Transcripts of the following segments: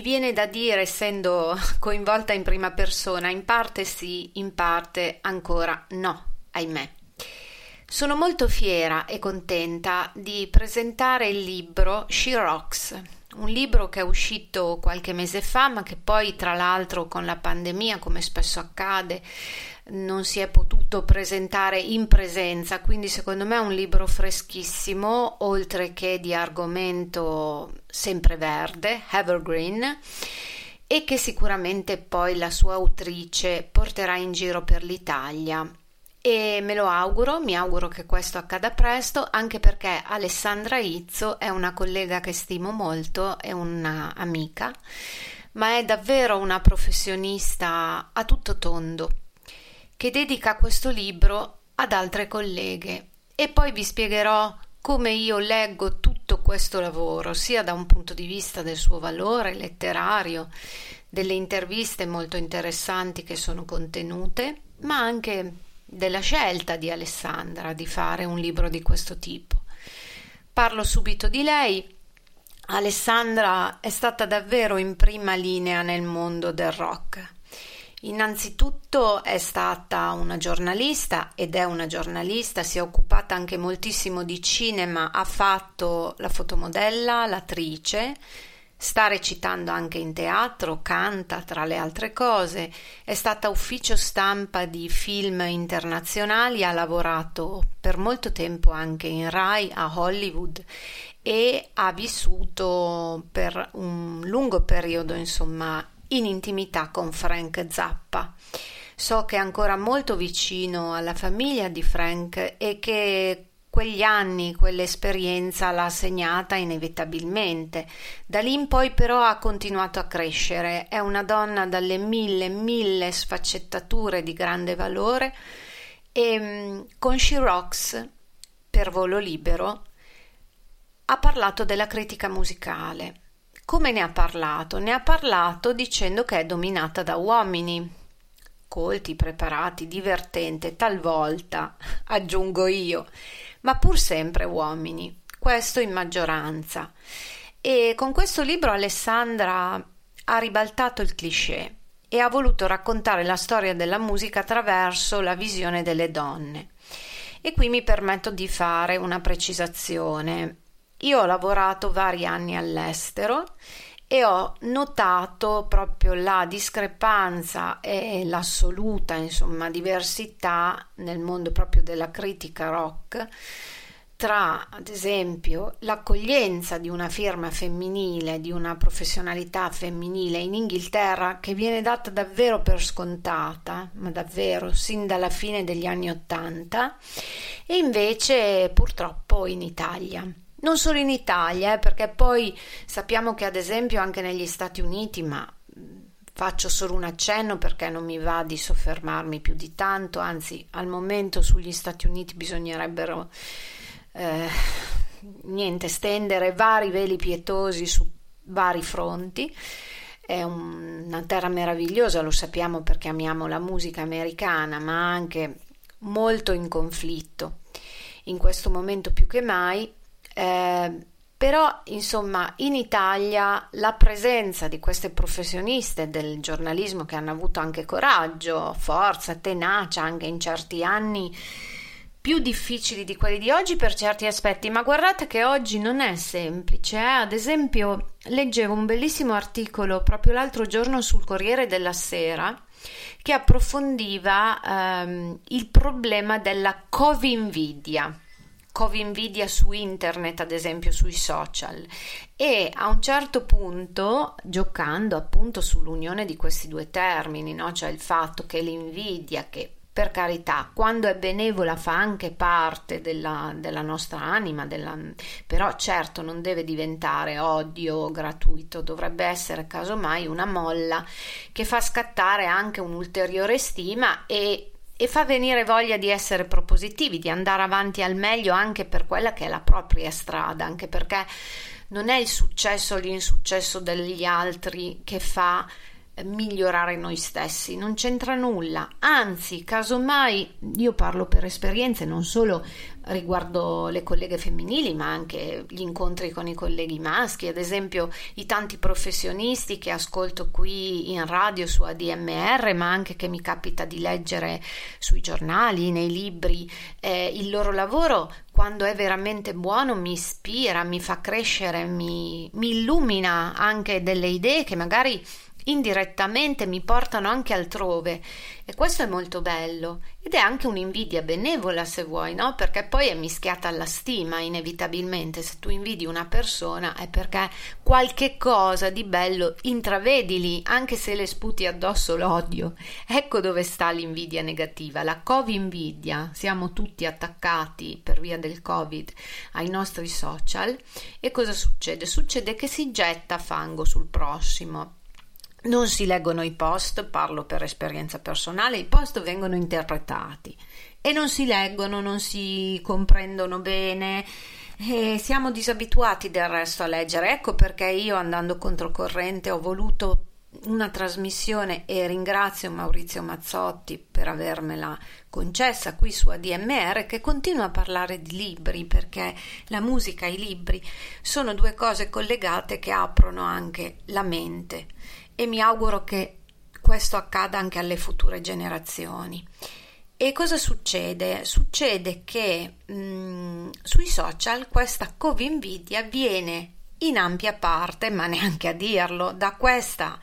Viene da dire, essendo coinvolta in prima persona, in parte sì, in parte ancora no, ahimè. Sono molto fiera e contenta di presentare il libro She Rocks, un libro che è uscito qualche mese fa, ma che poi, tra l'altro, con la pandemia, come spesso accade, non si è potuto presentare in presenza, quindi secondo me è un libro freschissimo, oltre che di argomento sempreverde, evergreen, e che sicuramente poi la sua autrice porterà in giro per l'Italia. E me lo auguro, mi auguro che questo accada presto, anche perché Alessandra Izzo è una collega che stimo molto, è un'amica, ma è davvero una professionista a tutto tondo che dedica questo libro ad altre colleghe e poi vi spiegherò come io leggo tutto questo lavoro, sia da un punto di vista del suo valore letterario, delle interviste molto interessanti che sono contenute, ma anche della scelta di Alessandra di fare un libro di questo tipo. Parlo subito di lei. Alessandra è stata davvero in prima linea nel mondo del rock. Innanzitutto è stata una giornalista ed è una giornalista, si è occupata anche moltissimo di cinema, ha fatto la fotomodella, l'attrice, sta recitando anche in teatro, canta tra le altre cose, è stata ufficio stampa di film internazionali, ha lavorato per molto tempo anche in Rai a Hollywood e ha vissuto per un lungo periodo, insomma, in intimità con Frank Zappa. So che è ancora molto vicino alla famiglia di Frank e che quegli anni, quell'esperienza l'ha segnata inevitabilmente. Da lì in poi però ha continuato a crescere. È una donna dalle mille, mille sfaccettature di grande valore e mm, con She Rocks, per volo libero, ha parlato della critica musicale. Come ne ha parlato? Ne ha parlato dicendo che è dominata da uomini, colti, preparati, divertente, talvolta, aggiungo io, ma pur sempre uomini, questo in maggioranza. E con questo libro Alessandra ha ribaltato il cliché e ha voluto raccontare la storia della musica attraverso la visione delle donne. E qui mi permetto di fare una precisazione. Io ho lavorato vari anni all'estero e ho notato proprio la discrepanza e l'assoluta insomma diversità nel mondo proprio della critica rock tra ad esempio l'accoglienza di una firma femminile, di una professionalità femminile in Inghilterra che viene data davvero per scontata, ma davvero sin dalla fine degli anni Ottanta, e invece purtroppo in Italia. Non solo in Italia, eh, perché poi sappiamo che ad esempio anche negli Stati Uniti, ma faccio solo un accenno perché non mi va di soffermarmi più di tanto, anzi al momento sugli Stati Uniti bisognerebbero eh, niente, stendere vari veli pietosi su vari fronti. È un, una terra meravigliosa, lo sappiamo perché amiamo la musica americana, ma anche molto in conflitto. In questo momento più che mai eh, però, insomma, in Italia la presenza di queste professioniste del giornalismo che hanno avuto anche coraggio, forza, tenacia anche in certi anni più difficili di quelli di oggi per certi aspetti, ma guardate che oggi non è semplice. Eh? Ad esempio, leggevo un bellissimo articolo proprio l'altro giorno sul Corriere della Sera che approfondiva ehm, il problema della covinvidia. Covinvidia su internet, ad esempio sui social, e a un certo punto, giocando appunto sull'unione di questi due termini, no? cioè il fatto che l'invidia, che per carità, quando è benevola fa anche parte della, della nostra anima, della, però certo non deve diventare odio gratuito, dovrebbe essere casomai una molla che fa scattare anche un'ulteriore stima e, e fa venire voglia di essere propositivi, di andare avanti al meglio anche per quella che è la propria strada, anche perché non è il successo o l'insuccesso degli altri che fa migliorare noi stessi, non c'entra nulla, anzi, casomai io parlo per esperienze non solo riguardo le colleghe femminili, ma anche gli incontri con i colleghi maschi, ad esempio i tanti professionisti che ascolto qui in radio su ADMR, ma anche che mi capita di leggere sui giornali, nei libri, eh, il loro lavoro quando è veramente buono mi ispira, mi fa crescere, mi, mi illumina anche delle idee che magari indirettamente mi portano anche altrove. E questo è molto bello. Ed è anche un'invidia benevola se vuoi, no? Perché poi è mischiata alla stima inevitabilmente, se tu invidi una persona è perché qualche cosa di bello intravedi lì, anche se le sputi addosso l'odio. Ecco dove sta l'invidia negativa, la covid-invidia, siamo tutti attaccati per via del covid ai nostri social. E cosa succede? Succede che si getta fango sul prossimo non si leggono i post, parlo per esperienza personale, i post vengono interpretati. E non si leggono, non si comprendono bene. E siamo disabituati del resto a leggere. Ecco perché io andando controcorrente ho voluto una trasmissione e ringrazio Maurizio Mazzotti per avermela concessa qui su ADMR che continua a parlare di libri perché la musica e i libri sono due cose collegate che aprono anche la mente e mi auguro che questo accada anche alle future generazioni. E cosa succede? Succede che mh, mm, sui social questa covinvidia viene in ampia parte, ma neanche a dirlo, da questa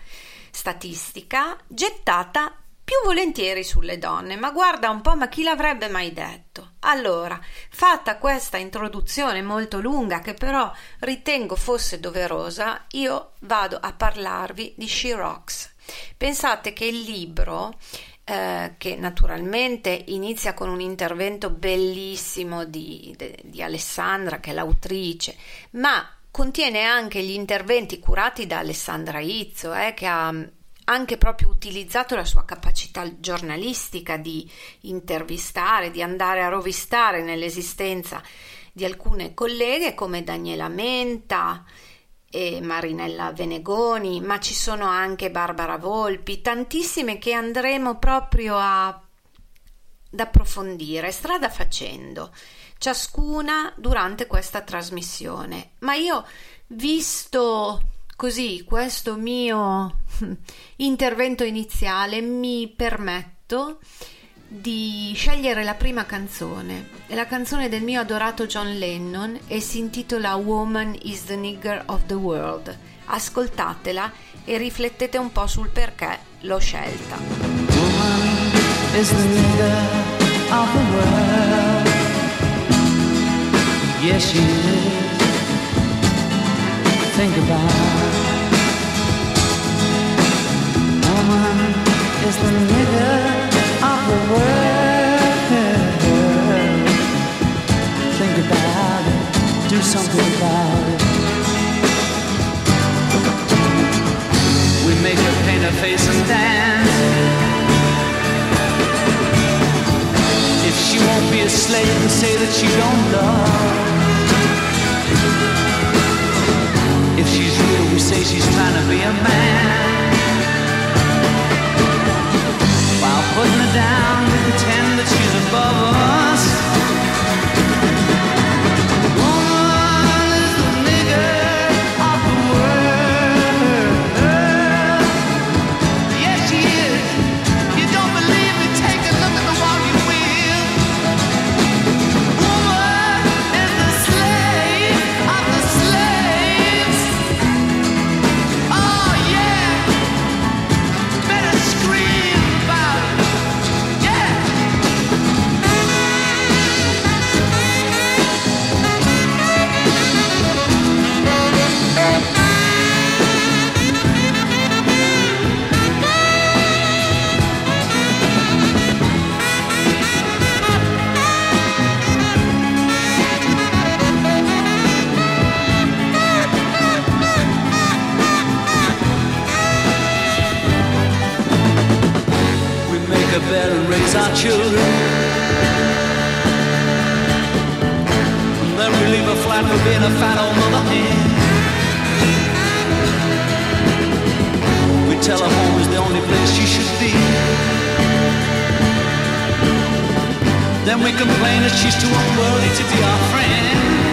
statistica gettata più volentieri sulle donne, ma guarda un po', ma chi l'avrebbe mai detto? Allora, fatta questa introduzione molto lunga che però ritengo fosse doverosa, io vado a parlarvi di She Rocks. Pensate che il libro eh, che naturalmente inizia con un intervento bellissimo di, di, di Alessandra, che è l'autrice, ma contiene anche gli interventi curati da Alessandra Izzo, eh, che ha anche proprio utilizzato la sua capacità giornalistica di intervistare, di andare a rovistare nell'esistenza di alcune colleghe come Daniela Menta e Marinella Venegoni, ma ci sono anche Barbara Volpi, tantissime che andremo proprio a, ad approfondire strada facendo, ciascuna durante questa trasmissione. Ma io, visto Così questo mio intervento iniziale mi permetto di scegliere la prima canzone. È la canzone del mio adorato John Lennon e si intitola Woman is the Nigger of the World. Ascoltatela e riflettete un po' sul perché l'ho scelta. Woman is the nigger of the world. Yes, she is. Think about. Woman is the nigger of the world. Think about it, do something about it. We make her paint her face and dance. If she won't be a slave and say that she don't love. If she's real, we say she's trying to be a man. While putting her down, we pretend that she's above us. Children. Then we leave a flat for being a fat old mother hen. We tell her home is the only place she should be. Then we complain that she's too unworthy to be our friend.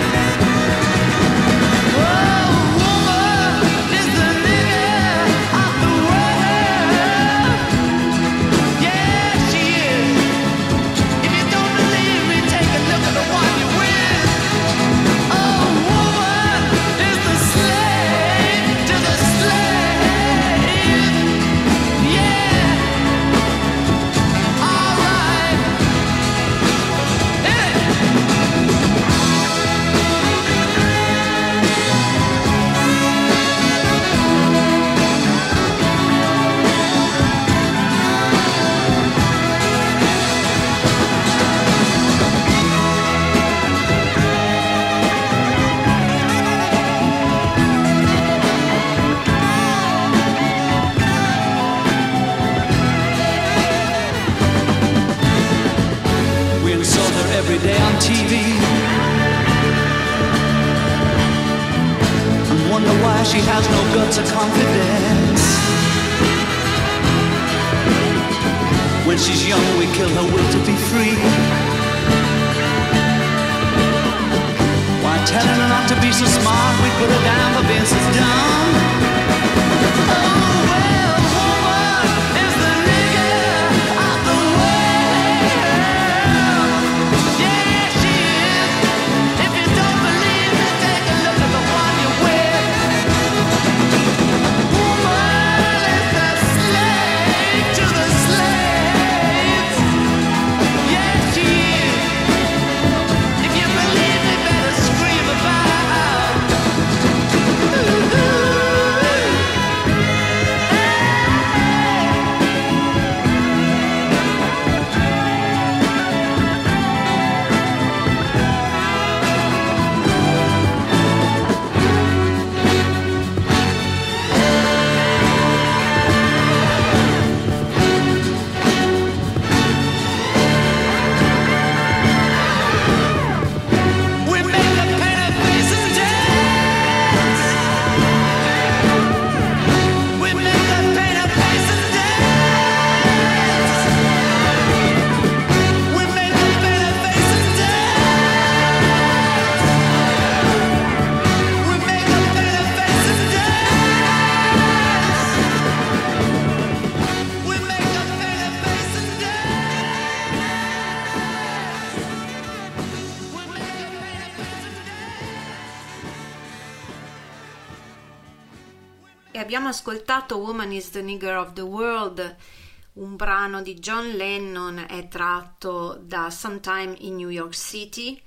Ascoltato Woman is the Nigger of the World, un brano di John Lennon, è tratto da Sometime in New York City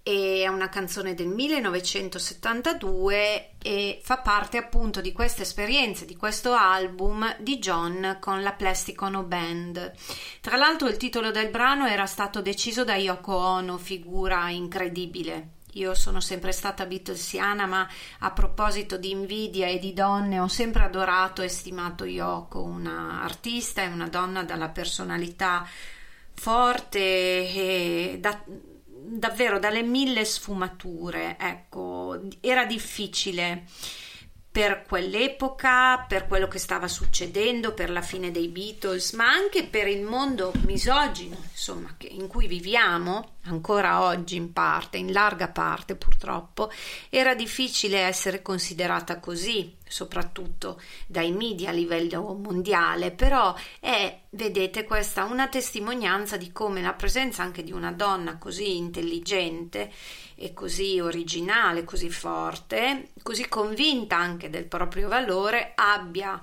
è una canzone del 1972 e fa parte appunto di questa esperienza, di questo album di John con la Plastic Ono Band. Tra l'altro il titolo del brano era stato deciso da Yoko Ono, figura incredibile io sono sempre stata Beatlesiana, ma a proposito di invidia e di donne, ho sempre adorato e stimato Yoko, una artista e una donna dalla personalità forte e da, davvero dalle mille sfumature. Ecco, era difficile per quell'epoca, per quello che stava succedendo, per la fine dei Beatles, ma anche per il mondo misogino, insomma, in cui viviamo ancora oggi in parte, in larga parte purtroppo, era difficile essere considerata così, soprattutto dai media a livello mondiale, però è, vedete, questa una testimonianza di come la presenza anche di una donna così intelligente e così originale, così forte, così convinta anche del proprio valore, abbia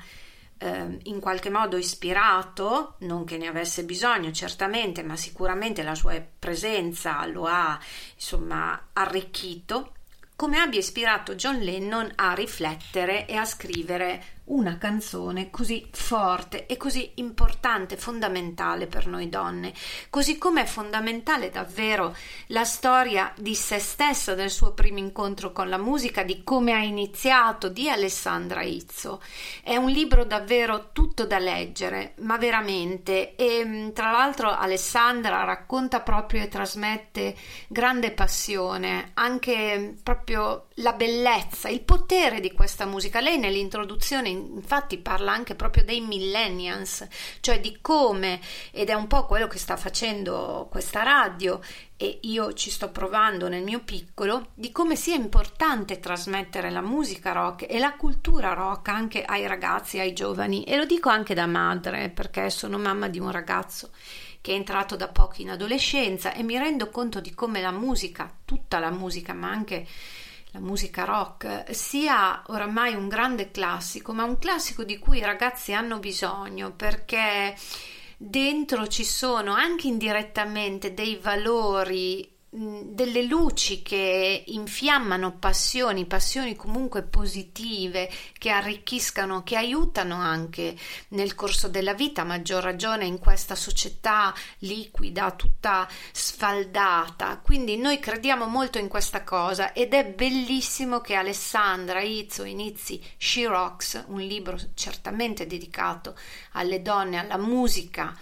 eh, in qualche modo ispirato, non che ne avesse bisogno certamente, ma sicuramente la sua presenza lo ha insomma arricchito, come abbia ispirato John Lennon a riflettere e a scrivere una canzone così forte e così importante, fondamentale per noi donne, così come è fondamentale davvero la storia di se stessa, del suo primo incontro con la musica, di come ha iniziato, di Alessandra Izzo. È un libro davvero tutto da leggere, ma veramente, e mm, tra l'altro Alessandra racconta proprio e trasmette grande passione, anche proprio la bellezza, il potere di questa musica. Lei nell'introduzione infatti parla anche proprio dei millennials, cioè di come, ed è un po' quello che sta facendo questa radio e io ci sto provando nel mio piccolo, di come sia importante trasmettere la musica rock e la cultura rock anche ai ragazzi, ai giovani e lo dico anche da madre perché sono mamma di un ragazzo che è entrato da poco in adolescenza e mi rendo conto di come la musica, tutta la musica, ma anche la musica rock sia oramai un grande classico, ma un classico di cui i ragazzi hanno bisogno perché dentro ci sono anche indirettamente dei valori delle luci che infiammano passioni, passioni comunque positive, che arricchiscano, che aiutano anche nel corso della vita, a maggior ragione in questa società liquida, tutta sfaldata. Quindi noi crediamo molto in questa cosa ed è bellissimo che Alessandra Izzo inizi She Rocks, un libro certamente dedicato alle donne, alla musica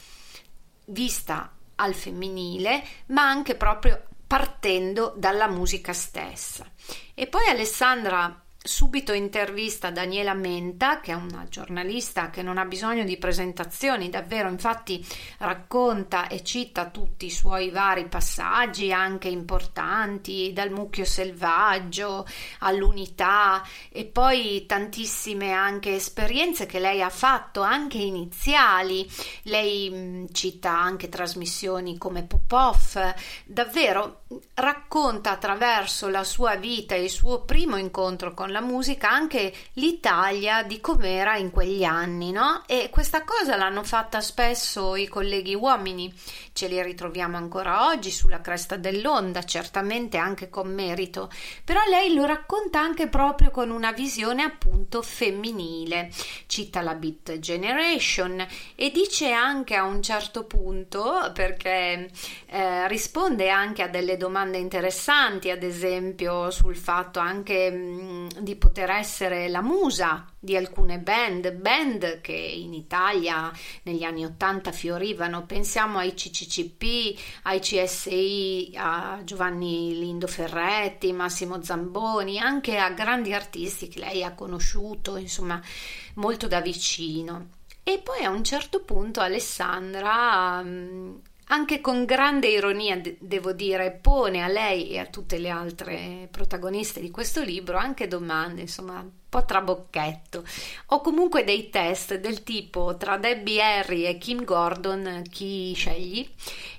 vista al femminile, ma anche proprio partendo dalla musica stessa. E poi Alessandra subito intervista Daniela Menta, che è una giornalista che non ha bisogno di presentazioni, davvero, infatti racconta e cita tutti i suoi vari passaggi, anche importanti, dal mucchio selvaggio all'unità e poi tantissime anche esperienze che lei ha fatto, anche iniziali. Lei mh, cita anche trasmissioni come Pop-Off, davvero racconta attraverso la sua vita e il suo primo incontro con la musica anche l'Italia di com'era in quegli anni, no? E questa cosa l'hanno fatta spesso i colleghi uomini, ce li ritroviamo ancora oggi sulla cresta dell'onda, certamente anche con merito, però lei lo racconta anche proprio con una visione appunto femminile. Cita la Beat Generation e dice anche a un certo punto, perché eh, risponde anche a delle domande interessanti, ad esempio sul fatto anche mh, di poter essere la musa di alcune band, band che in Italia negli anni 80 fiorivano, pensiamo ai CCCP, ai CSI, a Giovanni Lindo Ferretti, Massimo Zamboni, anche a grandi artisti che lei ha conosciuto, insomma, molto da vicino. E poi a un certo punto Alessandra anche con grande ironia, devo dire, pone a lei e a tutte le altre protagoniste di questo libro anche domande, insomma, un po' trabocchetto, o comunque dei test del tipo tra Debbie Harry e Kim Gordon chi scegli?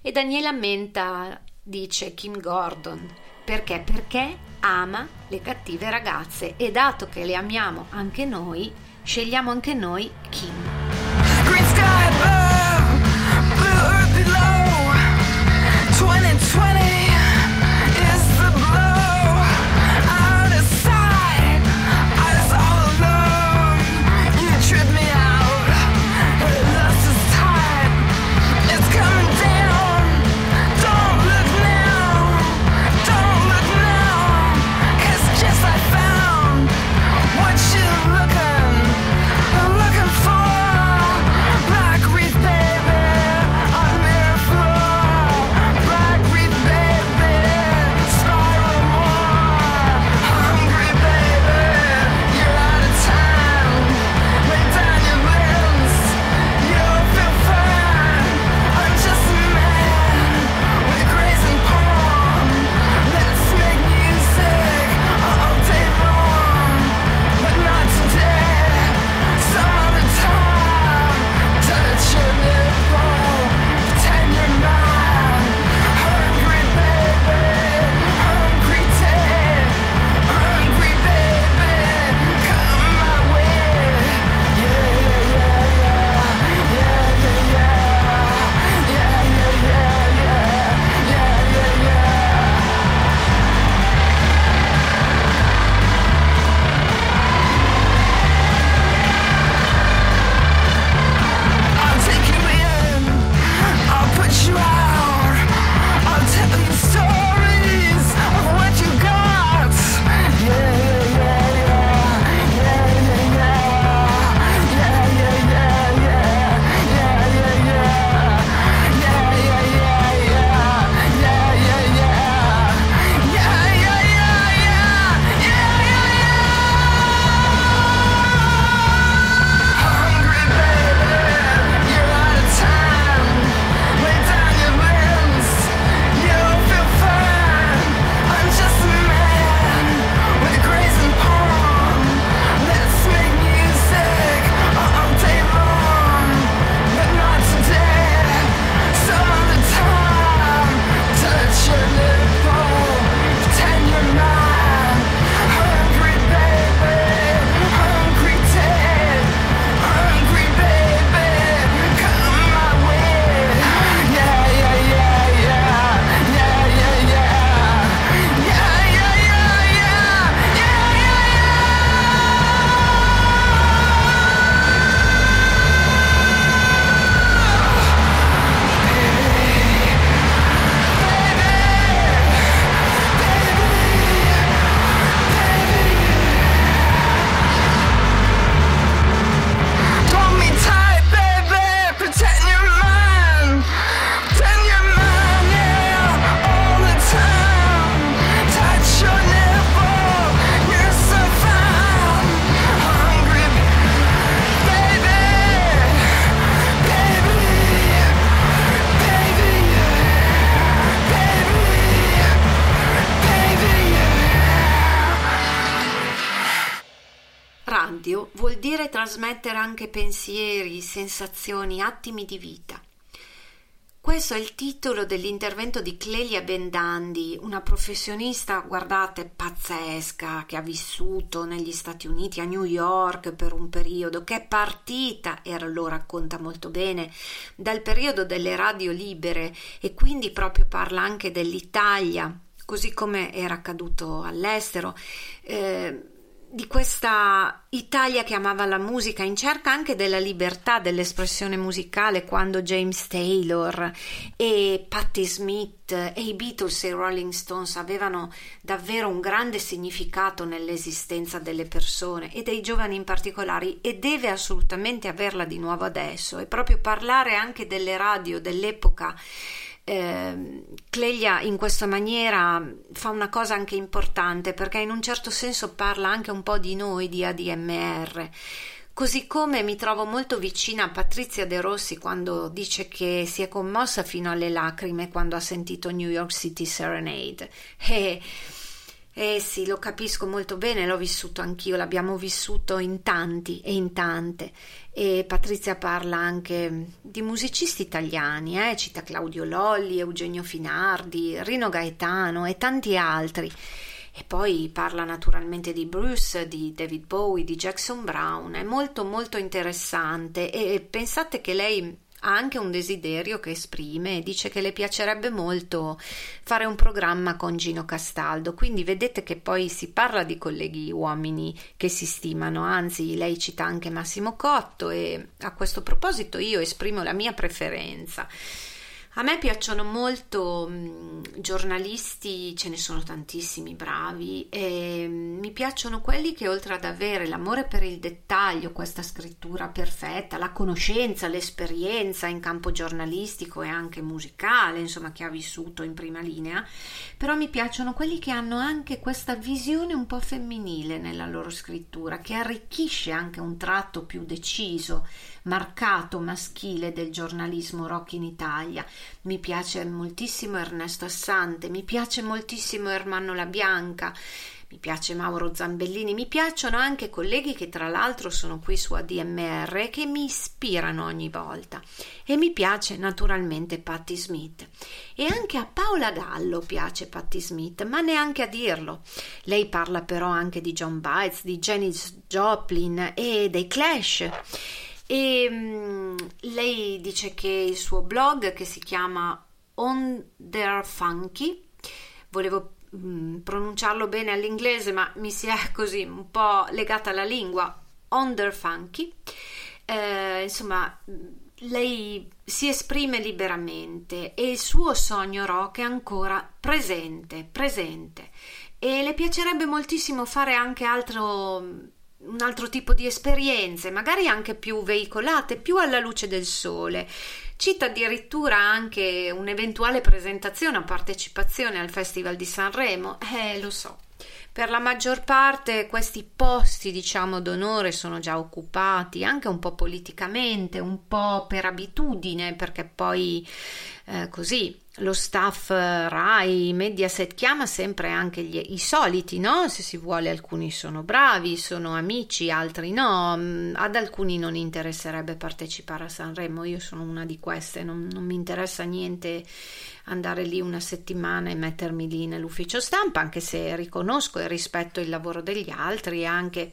E Daniela Menta dice Kim Gordon. Perché? Perché ama le cattive ragazze e dato che le amiamo anche noi, scegliamo anche noi Kim. Green sky above, blue earth below. 20 anche pensieri, sensazioni, attimi di vita. Questo è il titolo dell'intervento di Clelia Bendandi, una professionista, guardate, pazzesca, che ha vissuto negli Stati Uniti, a New York per un periodo, che è partita, e lo racconta molto bene, dal periodo delle radio libere e quindi proprio parla anche dell'Italia, così come era accaduto all'estero. Eh, di questa Italia che amava la musica in cerca anche della libertà dell'espressione musicale quando James Taylor e Patti Smith e i Beatles e i Rolling Stones avevano davvero un grande significato nell'esistenza delle persone e dei giovani in particolare e deve assolutamente averla di nuovo adesso. E proprio parlare anche delle radio dell'epoca eh, Cleglia in questa maniera fa una cosa anche importante perché in un certo senso parla anche un po' di noi di ADMR. Così come mi trovo molto vicina a Patrizia De Rossi quando dice che si è commossa fino alle lacrime quando ha sentito New York City Serenade. E eh sì, lo capisco molto bene, l'ho vissuto anch'io, l'abbiamo vissuto in tanti e in tante. E Patrizia parla anche di musicisti italiani, eh? cita Claudio Lolli, Eugenio Finardi, Rino Gaetano e tanti altri. E poi parla naturalmente di Bruce, di David Bowie, di Jackson Brown. È molto molto interessante e pensate che lei ha anche un desiderio che esprime dice che le piacerebbe molto fare un programma con Gino Castaldo. Quindi vedete che poi si parla di colleghi uomini che si stimano, anzi lei cita anche Massimo Cotto e a questo proposito io esprimo la mia preferenza. A me piacciono molto mh, mm, giornalisti, ce ne sono tantissimi bravi, e mh, mi piacciono quelli che oltre ad avere l'amore per il dettaglio, questa scrittura perfetta, la conoscenza, l'esperienza in campo giornalistico e anche musicale, insomma, che ha vissuto in prima linea, però mi piacciono quelli che hanno anche questa visione un po' femminile nella loro scrittura, che arricchisce anche un tratto più deciso marcato maschile del giornalismo rock in Italia. Mi piace moltissimo Ernesto Assante, mi piace moltissimo Ermanno La Bianca, mi piace Mauro Zambellini, mi piacciono anche colleghi che tra l'altro sono qui su ADMR e che mi ispirano ogni volta. E mi piace naturalmente Patti Smith. E anche a Paola Gallo piace Patti Smith, ma neanche a dirlo. Lei parla però anche di John Bites, di Janis Joplin e dei Clash e um, lei dice che il suo blog che si chiama On Their Funky volevo um, pronunciarlo bene all'inglese ma mi si è così un po' legata alla lingua. On Their Funky eh, insomma lei si esprime liberamente e il suo sogno rock è ancora presente, presente. E le piacerebbe moltissimo fare anche altro un altro tipo di esperienze, magari anche più veicolate, più alla luce del sole. Cita addirittura anche un'eventuale presentazione o partecipazione al Festival di Sanremo. Eh, lo so. Per la maggior parte questi posti, diciamo, d'onore sono già occupati, anche un po' politicamente, un po' per abitudine, perché poi eh, così lo staff Rai, Mediaset chiama sempre anche gli, i soliti, no? Se si vuole, alcuni sono bravi, sono amici, altri no. Mm, ad alcuni non interesserebbe partecipare a Sanremo, io sono una di queste, non, non mi interessa niente andare lì una settimana e mettermi lì nell'ufficio stampa, anche se riconosco e rispetto il lavoro degli altri e anche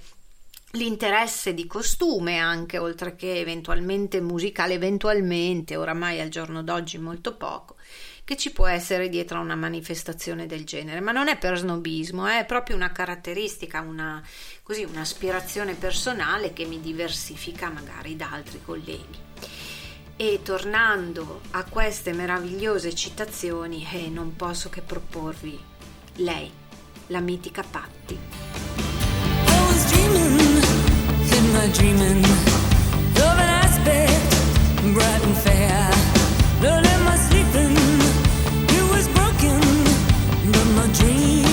l'interesse di costume anche oltre che eventualmente musicale eventualmente oramai al giorno d'oggi molto poco che ci può essere dietro a una manifestazione del genere, ma non è per snobismo, è proprio una caratteristica, una, così, un'aspirazione personale che mi diversifica magari da altri colleghi. E tornando a queste meravigliose citazioni, eh, non posso che proporvi lei, la mitica Patti. Dreaming, in my dreaming, an aspect bright and fair. In my sleeping. the power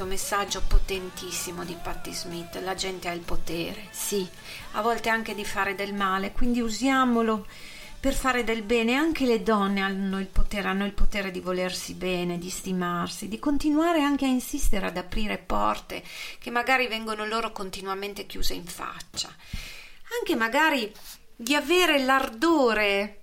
questo messaggio potentissimo di Patti Smith, la gente ha il potere, sì, a volte anche di fare del male, quindi usiamolo per fare del bene. Anche le donne hanno il potere, hanno il potere di volersi bene, di stimarsi, di continuare anche a insistere ad aprire porte che magari vengono loro continuamente chiuse in faccia. Anche magari di avere l'ardore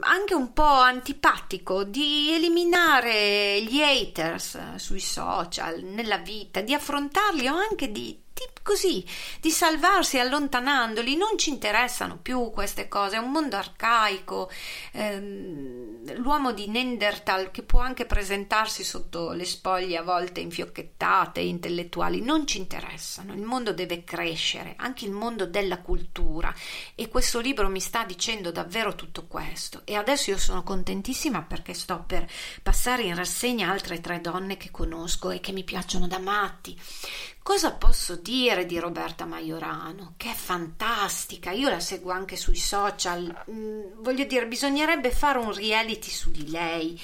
anche un po' antipatico di eliminare gli haters sui social, nella vita, di affrontarli o anche di così, di salvarsi allontanandoli. Non ci interessano più queste cose, è un mondo arcaico. Ehm, l'uomo di Neanderthal che può anche presentarsi sotto le spoglie a volte infiocchettate, intellettuali, non ci interessano. Il mondo deve crescere, anche il mondo della cultura. E questo libro mi sta dicendo davvero tutto questo. E adesso io sono contentissima perché sto per passare in rassegna altre tre donne che conosco e che mi piacciono da matti. Cosa posso dire di Roberta Maiorano? Che è fantastica, io la seguo anche sui social. Mm, voglio dire, bisognerebbe fare un reality su di lei.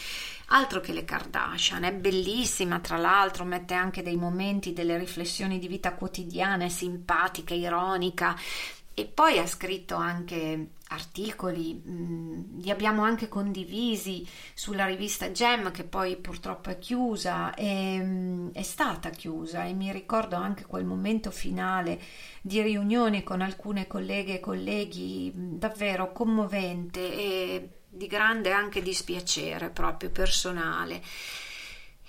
Altro che le Kardashian, è bellissima tra l'altro, mette anche dei momenti, delle riflessioni di vita quotidiana, è simpatica, ironica, e poi ha scritto anche articoli, mm, li abbiamo anche condivisi sulla rivista Gem che poi purtroppo è chiusa, e, mm, è stata chiusa e mi ricordo anche quel momento finale di riunione con alcune colleghe e colleghi mm, davvero commovente e di grande anche dispiacere proprio personale.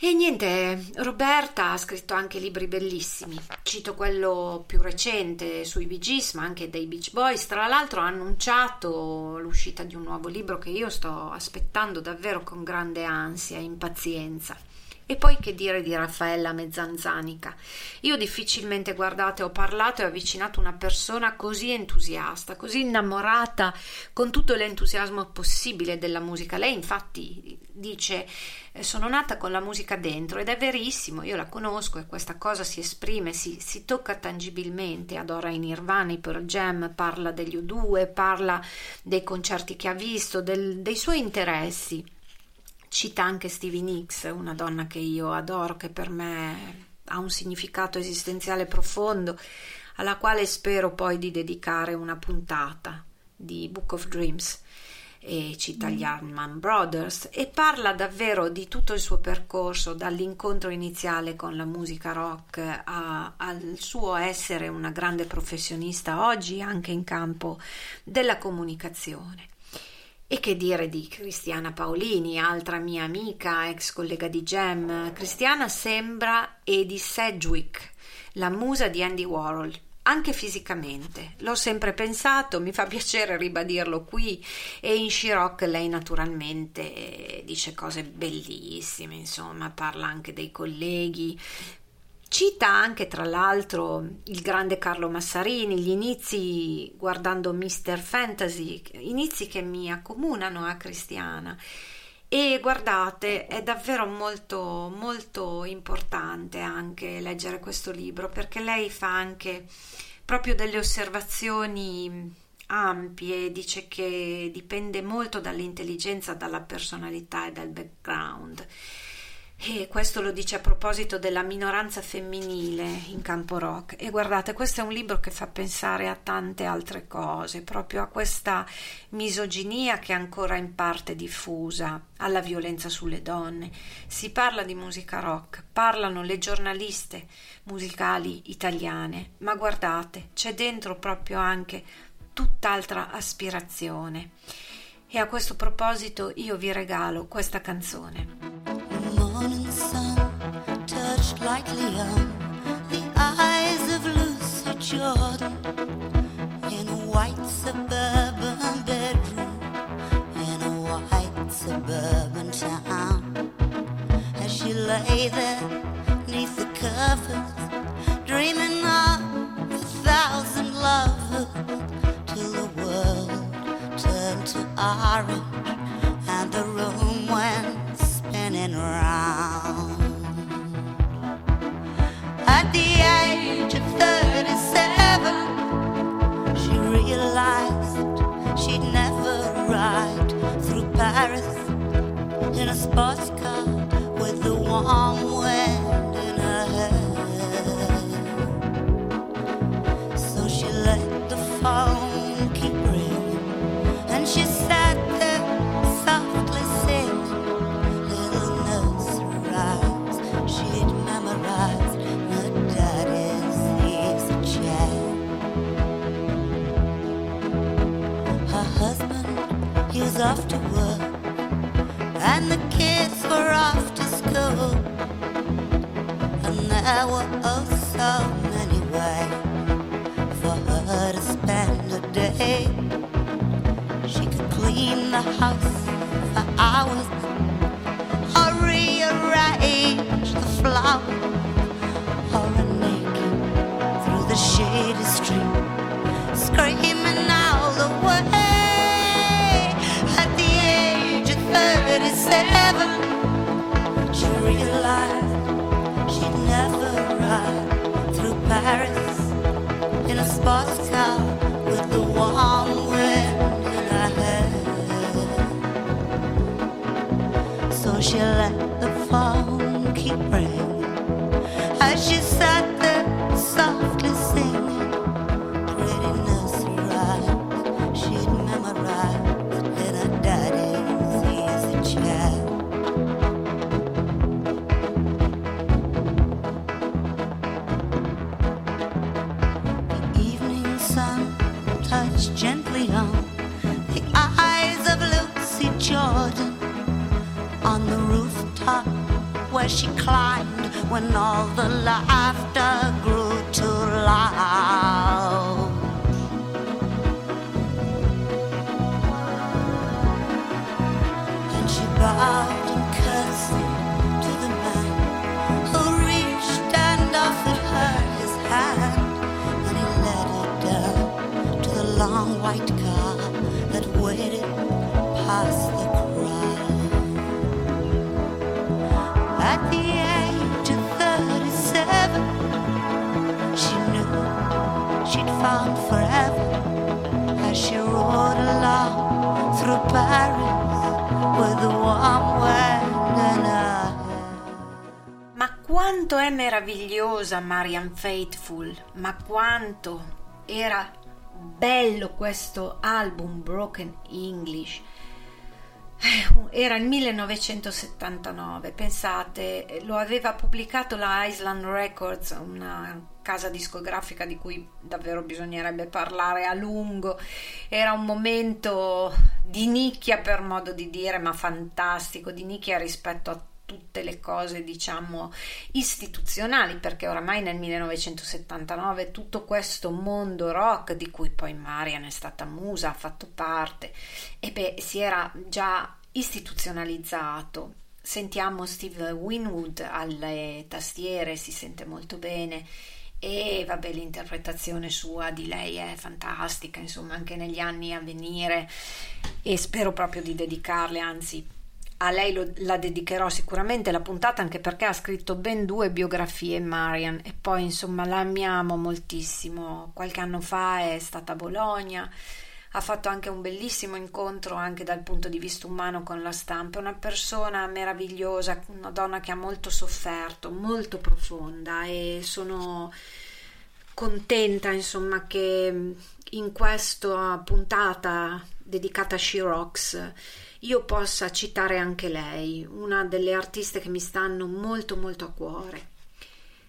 E niente, Roberta ha scritto anche libri bellissimi. Cito quello più recente sui Bee Gees, ma anche dei Beach Boys. Tra l'altro ha annunciato l'uscita di un nuovo libro che io sto aspettando davvero con grande ansia e impazienza. E poi che dire di Raffaella Mezzanzanica? Io difficilmente, guardate, ho parlato e avvicinato una persona così entusiasta, così innamorata, con tutto l'entusiasmo possibile della musica. Lei infatti dice eh, sono nata con la musica dentro ed è verissimo, io la conosco e questa cosa si esprime, si, si tocca tangibilmente, adora i Nirvana, i Pearl Jam, parla degli U2, parla dei concerti che ha visto, del, dei suoi interessi Cita anche Stevie Nicks, una donna che io adoro, che per me ha un significato esistenziale profondo, alla quale spero poi di dedicare una puntata di Book of Dreams. E cita gli Harman Brothers e parla davvero di tutto il suo percorso, dall'incontro iniziale con la musica rock a, al suo essere una grande professionista oggi anche in campo della comunicazione. E che dire di Cristiana Paolini, altra mia amica, ex collega di Gem. Cristiana sembra Edie Sedgwick, la musa di Andy Warhol, anche fisicamente. L'ho sempre pensato, mi fa piacere ribadirlo qui e in Shirock lei naturalmente dice cose bellissime, insomma, parla anche dei colleghi, Cita anche tra l'altro il grande Carlo Massarini, gli inizi guardando Mr. Fantasy, inizi che mi accomunano a Cristiana. E guardate, è davvero molto molto importante anche leggere questo libro perché lei fa anche proprio delle osservazioni ampie, dice che dipende molto dall'intelligenza, dalla personalità e dal background. E questo lo dice a proposito della minoranza femminile in campo rock. E guardate, questo è un libro che fa pensare a tante altre cose, proprio a questa misoginia che è ancora in parte diffusa, alla violenza sulle donne. Si parla di musica rock, parlano le giornaliste musicali italiane, ma guardate, c'è dentro proprio anche tutt'altra aspirazione. E a questo proposito io vi regalo questa canzone. Morning sun touched lightly on the eyes of Lucy Jordan in a white suburban bedroom in a white suburban town. As she lay there neath the covers, dreaming of a thousand lovers, till the world turned to orange Paris in a sports car with the warm wind in her hair. So she let the phone keep ringing, and she sat there softly singing little nursery rhymes she'd memorized. Her daddy's a chair. Her husband, he was off to were oh so many ways for her to spend a day. She could clean the house for hours or rearrange the flowers or a naked through the shady street, screaming all the way. At the age of 37, she realized sports car with the warm wind in her hair. So she let the phone keep ringing as she sat there softly she climbed when all the laughter Ma quanto è meravigliosa Marian Faithful, ma quanto era bello questo album Broken English. Eh, Era il 1979, pensate, lo aveva pubblicato la Island Records, una casa discografica di cui davvero bisognerebbe parlare a lungo. Era un momento di nicchia per modo di dire, ma fantastico, di nicchia rispetto a tutte le cose diciamo istituzionali perché oramai nel 1979 tutto questo mondo rock di cui poi Marian è stata musa, ha fatto parte e beh si era già istituzionalizzato sentiamo Steve Winwood alle tastiere si sente molto bene e vabbè l'interpretazione sua di lei è fantastica insomma anche negli anni a venire. E spero proprio di dedicarle anzi a lei lo- la dedicherò sicuramente la puntata anche perché ha scritto ben due biografie Marian. E poi insomma la amiamo moltissimo. Qualche anno fa è stata a Bologna ha fatto anche un bellissimo incontro anche dal punto di vista umano con la stampa, una persona meravigliosa, una donna che ha molto sofferto, molto profonda e sono contenta insomma che in questa puntata dedicata a She Rocks io possa citare anche lei, una delle artiste che mi stanno molto molto a cuore.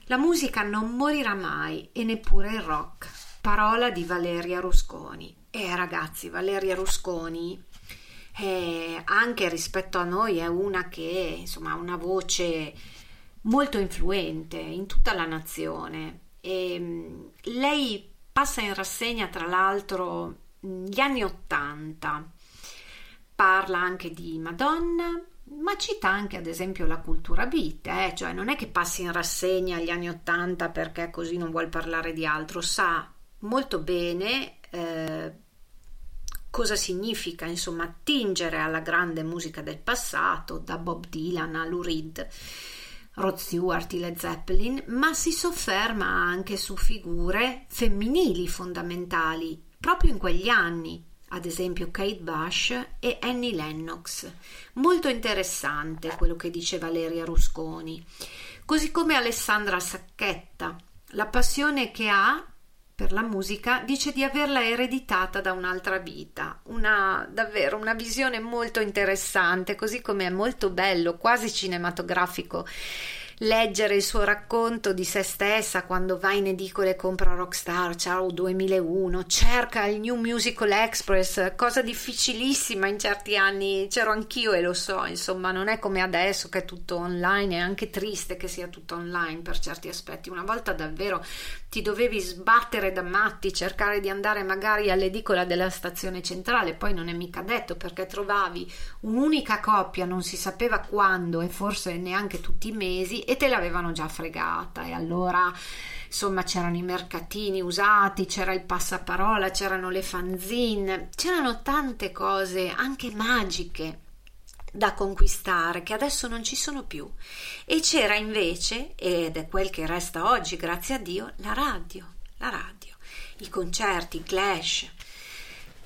La musica non morirà mai e neppure il rock. Parola di Valeria Rusconi. E ragazzi, Valeria Rusconi eh, anche rispetto a noi è una che insomma ha una voce molto influente in tutta la nazione. E, mh, lei passa in rassegna tra l'altro gli anni Ottanta parla anche di Madonna, ma cita anche ad esempio la cultura beat, eh? cioè non è che passi in rassegna gli anni Ottanta perché così non vuol parlare di altro, sa molto bene eh, cosa significa insomma attingere alla grande musica del passato, da Bob Dylan a Lou Reed. Rod Stewart, Led Zeppelin, ma si sofferma anche su figure femminili fondamentali proprio in quegli anni, ad esempio Kate Bush e Annie Lennox. Molto interessante quello che dice Valeria Rusconi. Così come Alessandra Sacchetta, la passione che ha per la musica dice di averla ereditata da un'altra vita, una davvero una visione molto interessante, così come è molto bello, quasi cinematografico leggere il suo racconto di se stessa quando va in edicola e compra Rockstar, ciao 2001, cerca il New Musical Express, cosa difficilissima in certi anni, c'ero anch'io e lo so, insomma non è come adesso che è tutto online, è anche triste che sia tutto online per certi aspetti, una volta davvero ti dovevi sbattere da matti, cercare di andare magari all'edicola della stazione centrale, poi non è mica detto perché trovavi un'unica coppia, non si sapeva quando e forse neanche tutti i mesi e te l'avevano già fregata. E allora insomma c'erano i mercatini usati, c'era il passaparola, c'erano le fanzine, c'erano tante cose anche magiche da conquistare che adesso non ci sono più. E c'era invece ed è quel che resta oggi grazie a Dio la radio la radio i concerti i clash.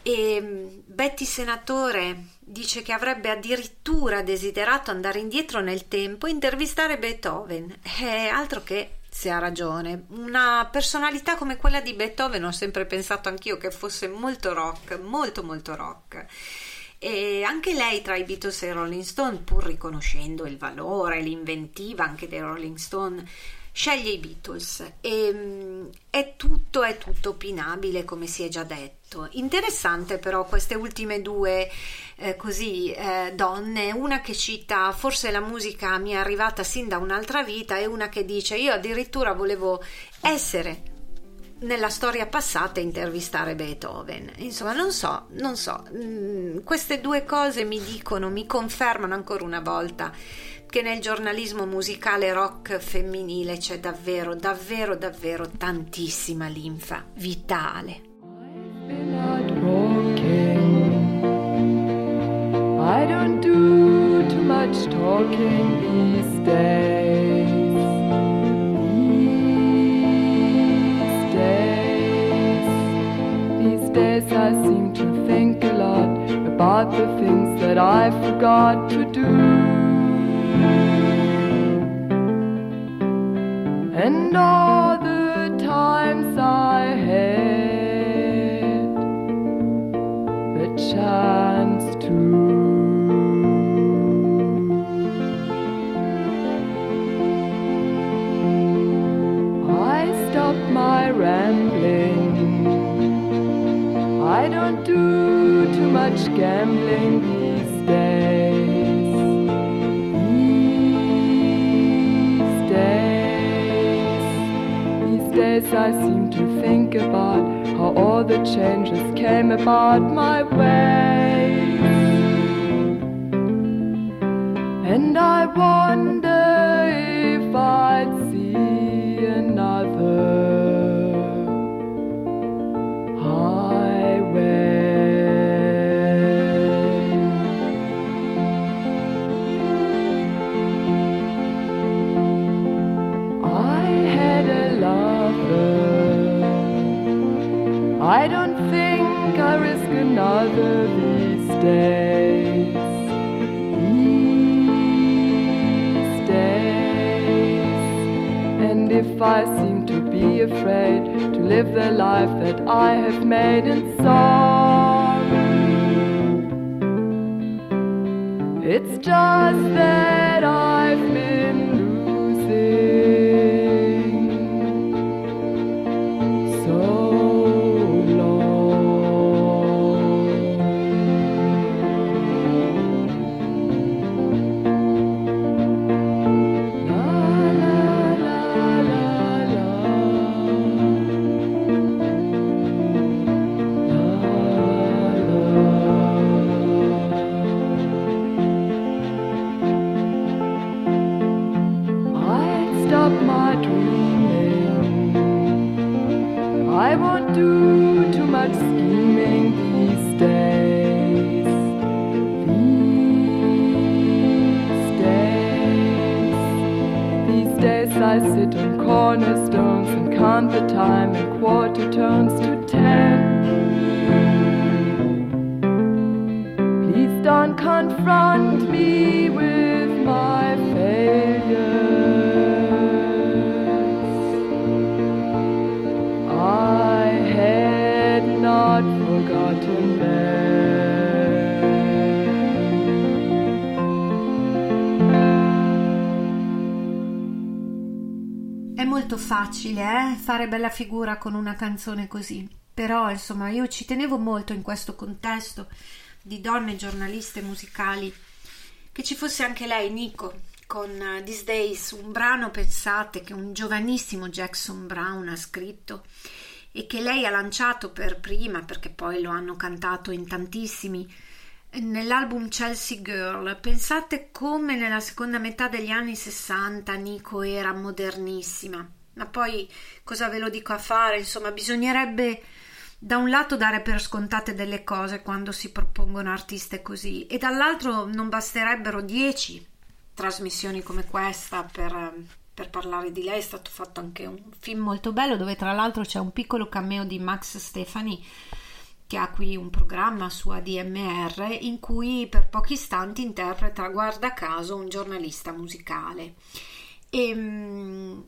E mm, Betty Senatore dice che avrebbe addirittura desiderato andare indietro nel tempo e intervistare Beethoven. È altro che se ha ragione. Una personalità come quella di Beethoven ho sempre pensato anch'io che fosse molto rock, molto molto rock. E anche lei tra i Beatles e i Rolling Stone, pur riconoscendo il valore, l'inventiva anche dei Rolling Stone, sceglie i Beatles e mm, è tutto, è tutto opinabile come si è già detto. Interessante però queste ultime due eh, così eh, donne, una che cita forse la musica mi è arrivata sin da un'altra vita e una che dice io addirittura volevo essere nella storia passata intervistare Beethoven. Insomma, non so, non so, mm, queste due cose mi dicono, mi confermano ancora una volta che nel giornalismo musicale rock femminile c'è davvero, davvero, davvero tantissima linfa vitale. I don't do too much talking these days. I seem to think a lot about the things that I forgot to do. and all the times I had the chance to. My rambling. Much gambling these days. These days These days I seem to think about how all the changes came about my way. And I wonder if I'd to be afraid to live the life that I have made. In fare bella figura con una canzone così. Però, insomma, io ci tenevo molto in questo contesto di donne giornaliste musicali che ci fosse anche lei, Nico, con uh, These Days, un brano, pensate, che un giovanissimo Jackson Brown ha scritto e che lei ha lanciato per prima, perché poi lo hanno cantato in tantissimi, nell'album Chelsea Girl. Pensate come nella seconda metà degli anni 60 Nico era modernissima. Ma poi cosa ve lo dico a fare? Insomma, bisognerebbe da un lato dare per scontate delle cose quando si propongono artiste così e dall'altro non basterebbero dieci trasmissioni come questa per, per parlare di lei. È stato fatto anche un film molto bello dove tra l'altro c'è un piccolo cameo di Max Stefani che ha qui un programma su ADMR in cui per pochi istanti interpreta, guarda caso, un giornalista musicale. E, ehm,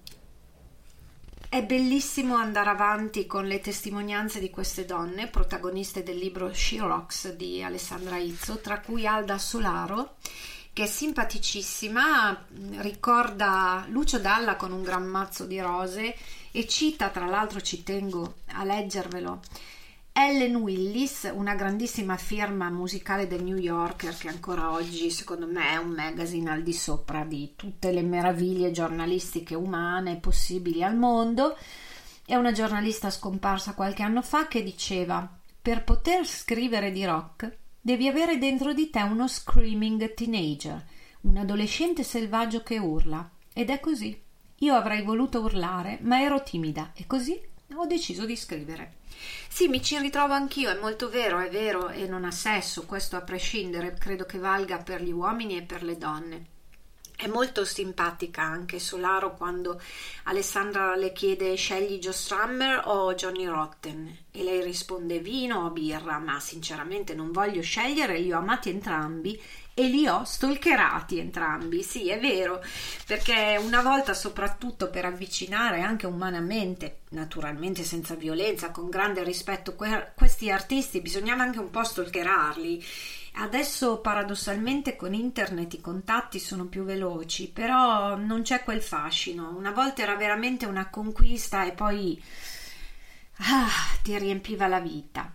è bellissimo andare avanti con le testimonianze di queste donne, protagoniste del libro She Rocks di Alessandra Izzo, tra cui Alda Solaro, che è simpaticissima, ricorda Lucio Dalla con un gran mazzo di rose e cita, tra l'altro ci tengo a leggervelo, Ellen Willis, una grandissima firma musicale del New Yorker che ancora oggi secondo me è un magazine al di sopra di tutte le meraviglie giornalistiche umane possibili al mondo, è una giornalista scomparsa qualche anno fa che diceva per poter scrivere di rock devi avere dentro di te uno screaming teenager, un adolescente selvaggio che urla. Ed è così. Io avrei voluto urlare, ma ero timida e così ho deciso di scrivere. Sì, mi ci ritrovo anch'io, è molto vero, è vero e non ha sesso, questo a prescindere, credo che valga per gli uomini e per le donne. È molto simpatica anche Solaro quando Alessandra le chiede scegli Joe Strummer o Johnny Rotten e lei risponde vino o birra, ma sinceramente non voglio scegliere, li ho amati entrambi e li ho stalkerati entrambi. Sì, è vero, perché una volta soprattutto per avvicinare anche umanamente, naturalmente senza violenza, con grande rispetto que- questi artisti, bisognava anche un po' stalkerarli. Adesso paradossalmente con internet i contatti sono più veloci, però non c'è quel fascino. Una volta era veramente una conquista e poi ah, ti riempiva la vita.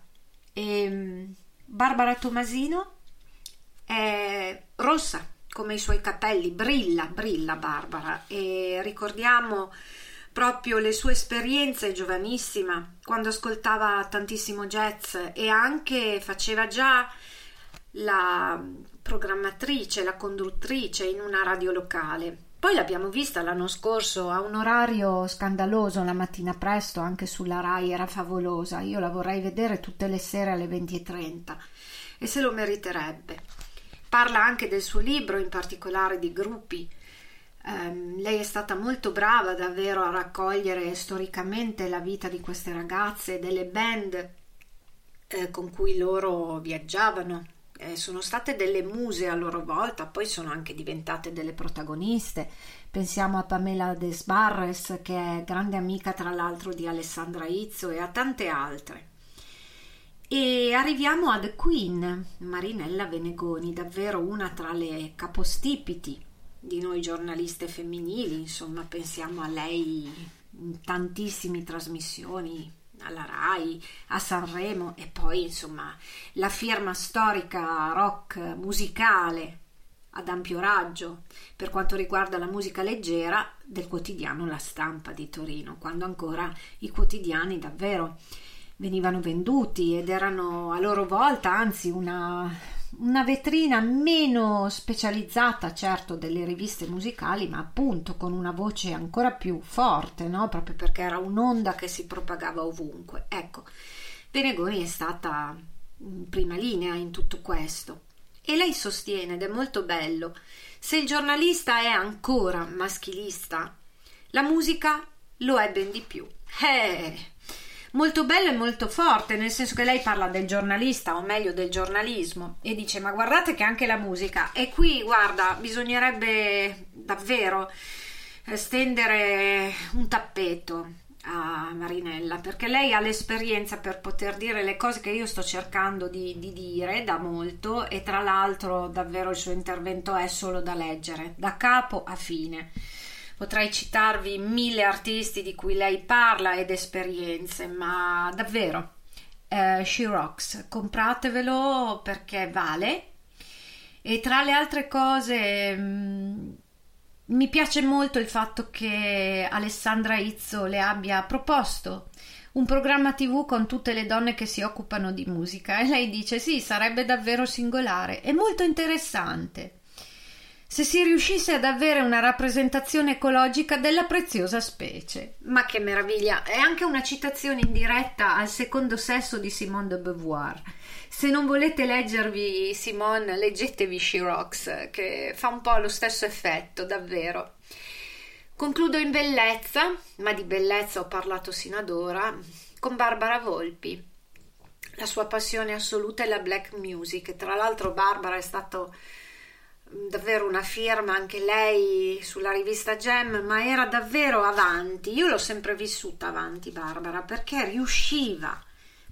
E ehm, Barbara Tomasino è rossa come i suoi capelli, brilla, brilla Barbara e ricordiamo proprio le sue esperienze giovanissima quando ascoltava tantissimo jazz e anche faceva già la programmatrice, la conduttrice in una radio locale. Poi l'abbiamo vista l'anno scorso a un orario scandaloso la mattina presto, anche sulla RAI, era favolosa. Io la vorrei vedere tutte le sere alle 20.30 e se lo meriterebbe. Parla anche del suo libro, in particolare di gruppi. Um, lei è stata molto brava davvero a raccogliere storicamente la vita di queste ragazze, delle band eh, con cui loro viaggiavano. Eh, sono state delle muse a loro volta, poi sono anche diventate delle protagoniste. Pensiamo a Pamela Desbarres, che è grande amica tra l'altro di Alessandra Izzo, e a tante altre. E arriviamo a The Queen, Marinella Venegoni, davvero una tra le capostipiti di noi giornaliste femminili, insomma, pensiamo a lei in tantissime trasmissioni, alla RAI, a Sanremo e poi, insomma, la firma storica rock musicale ad ampio raggio per quanto riguarda la musica leggera del quotidiano La Stampa di Torino, quando ancora i quotidiani davvero venivano venduti ed erano a loro volta anzi una, una vetrina meno specializzata certo delle riviste musicali ma appunto con una voce ancora più forte no? proprio perché era un'onda che si propagava ovunque. Ecco Venegoni è stata in prima linea in tutto questo. E lei sostiene ed è molto bello se il giornalista è ancora maschilista la musica lo è ben di più. Eh molto bello e molto forte, nel senso che lei parla del giornalista, o meglio del giornalismo, e dice: Ma guardate che anche la musica. E qui, guarda, bisognerebbe davvero eh, stendere un tappeto a Marinella perché lei ha l'esperienza per poter dire le cose che io sto cercando di, di, dire da molto e tra l'altro davvero il suo intervento è solo da leggere da capo a fine Potrei citarvi mille artisti di cui lei parla ed esperienze, ma davvero, eh, She Rocks, compratevelo perché vale. E tra le altre cose, mm, mi piace molto il fatto che Alessandra Izzo le abbia proposto un programma tv con tutte le donne che si occupano di musica. E lei dice sì, sarebbe davvero singolare. E molto interessante se si riuscisse ad avere una rappresentazione ecologica della preziosa specie. Ma che meraviglia! È anche una citazione in diretta al secondo sesso di Simone de Beauvoir. Se non volete leggervi Simone, leggetevi She Rocks, che fa un po' lo stesso effetto, davvero. Concludo in bellezza, ma di bellezza ho parlato sino ad ora, con Barbara Volpi. La sua passione assoluta è la black music. Tra l'altro Barbara è stato davvero una firma anche lei sulla rivista Gem, ma era davvero avanti. Io l'ho sempre vissuta avanti Barbara perché riusciva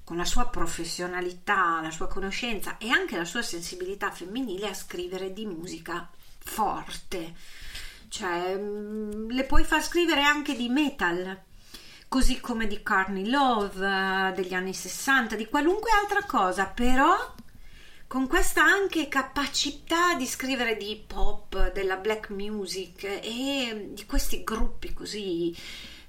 con la sua professionalità, la sua conoscenza e anche la sua sensibilità femminile a scrivere di musica forte. Cioè, mm, le puoi far scrivere anche di metal, così come di Carney Love eh, degli anni 60, di qualunque altra cosa, però con questa anche capacità di scrivere di pop, della black music e di questi gruppi così,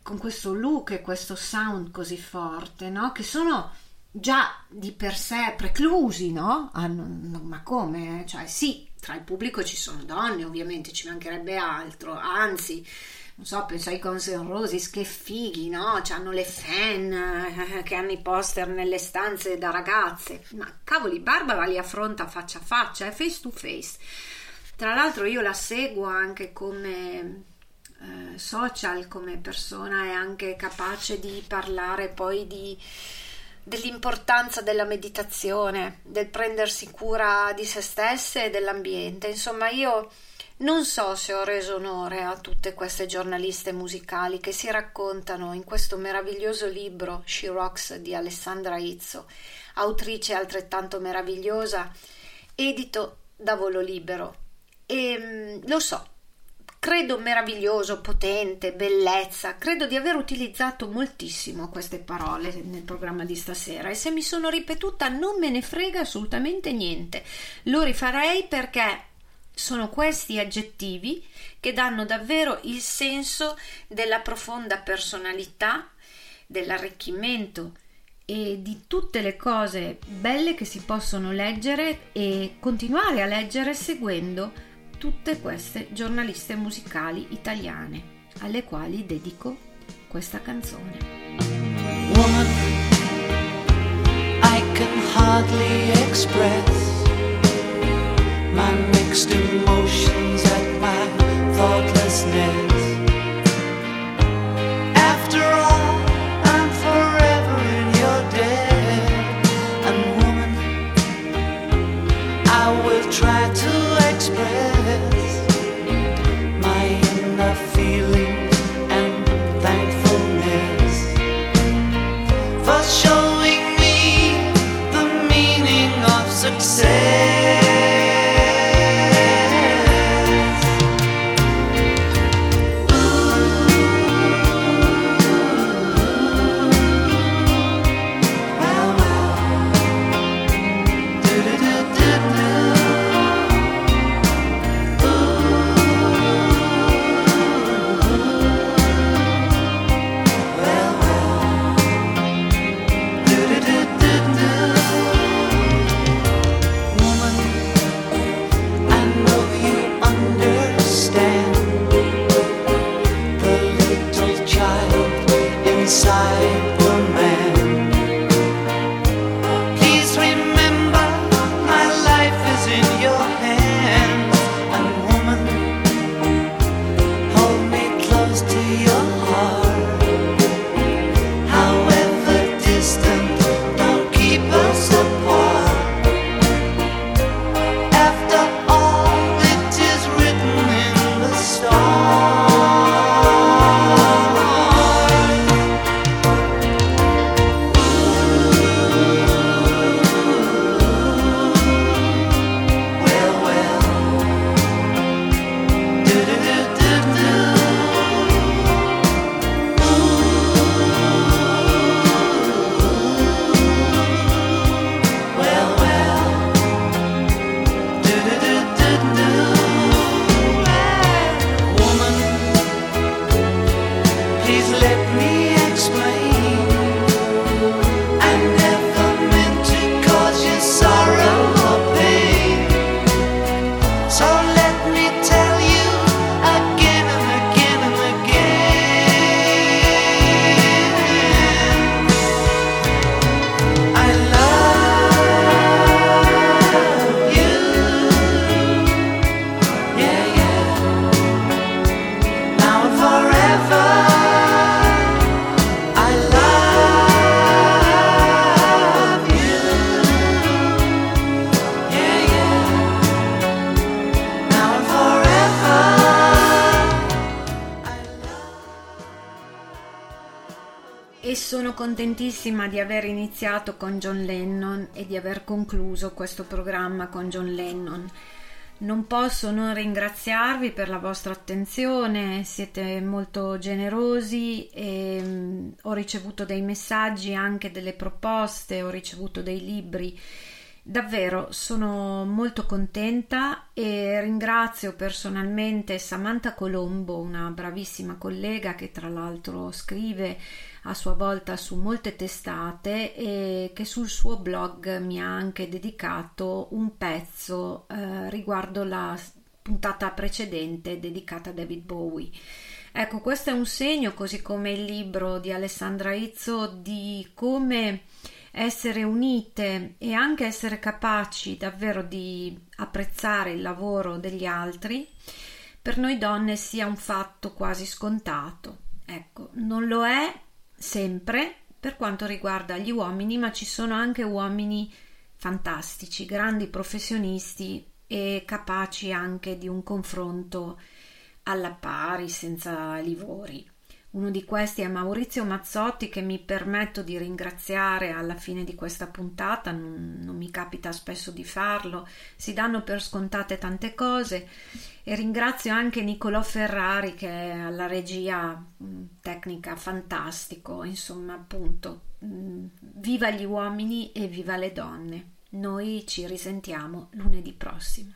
con questo look e questo sound così forte, no? Che sono già di per sé preclusi, no? Ah, no ma come? Cioè sì, tra il pubblico ci sono donne, ovviamente ci mancherebbe altro, anzi non so, penso ai Guns N' Roses, che fighi, no? Hanno le fan eh, che hanno i poster nelle stanze da ragazze. Ma cavoli, Barbara li affronta faccia a faccia, è face to face. Tra l'altro io la seguo anche come eh, social, come persona, è anche capace di parlare poi di dell'importanza della meditazione, del prendersi cura di se stesse e dell'ambiente. Insomma, io non so se ho reso onore a tutte queste giornaliste musicali che si raccontano in questo meraviglioso libro She Rocks di Alessandra Izzo, autrice altrettanto meravigliosa, edito da Volo Libero. E mm, lo so, credo meraviglioso, potente, bellezza. Credo di aver utilizzato moltissimo queste parole nel programma di stasera e se mi sono ripetuta non me ne frega assolutamente niente. Lo rifarei perché sono questi aggettivi che danno davvero il senso della profonda personalità, dell'arricchimento e di tutte le cose belle che si possono leggere e continuare a leggere seguendo tutte queste giornaliste musicali italiane alle quali dedico questa canzone. Woman, I can hardly express my next emotion. Contentissima di aver iniziato con John Lennon e di aver concluso questo programma con John Lennon. Non posso non ringraziarvi per la vostra attenzione, siete molto generosi e um, ho ricevuto dei messaggi, anche delle proposte, ho ricevuto dei libri. Davvero sono molto contenta e ringrazio personalmente Samantha Colombo, una bravissima collega che tra l'altro scrive a sua volta su molte testate e che sul suo blog mi ha anche dedicato un pezzo eh, riguardo la puntata precedente dedicata a David Bowie. Ecco, questo è un segno, così come il libro di Alessandra Izzo, di come essere unite e anche essere capaci davvero di apprezzare il lavoro degli altri, per noi donne sia un fatto quasi scontato. Ecco, non lo è sempre per quanto riguarda gli uomini, ma ci sono anche uomini fantastici, grandi professionisti e capaci anche di un confronto alla pari, senza livori. Uno di questi è Maurizio Mazzotti che mi permetto di ringraziare alla fine di questa puntata, non, non, mi capita spesso di farlo, si danno per scontate tante cose e ringrazio anche Nicolò Ferrari che alla regia mm, tecnica fantastico, insomma appunto, mm, viva gli uomini e viva le donne. Noi ci risentiamo lunedì prossimo.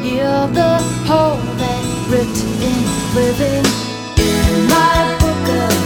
You're the whole that ripped in living in my book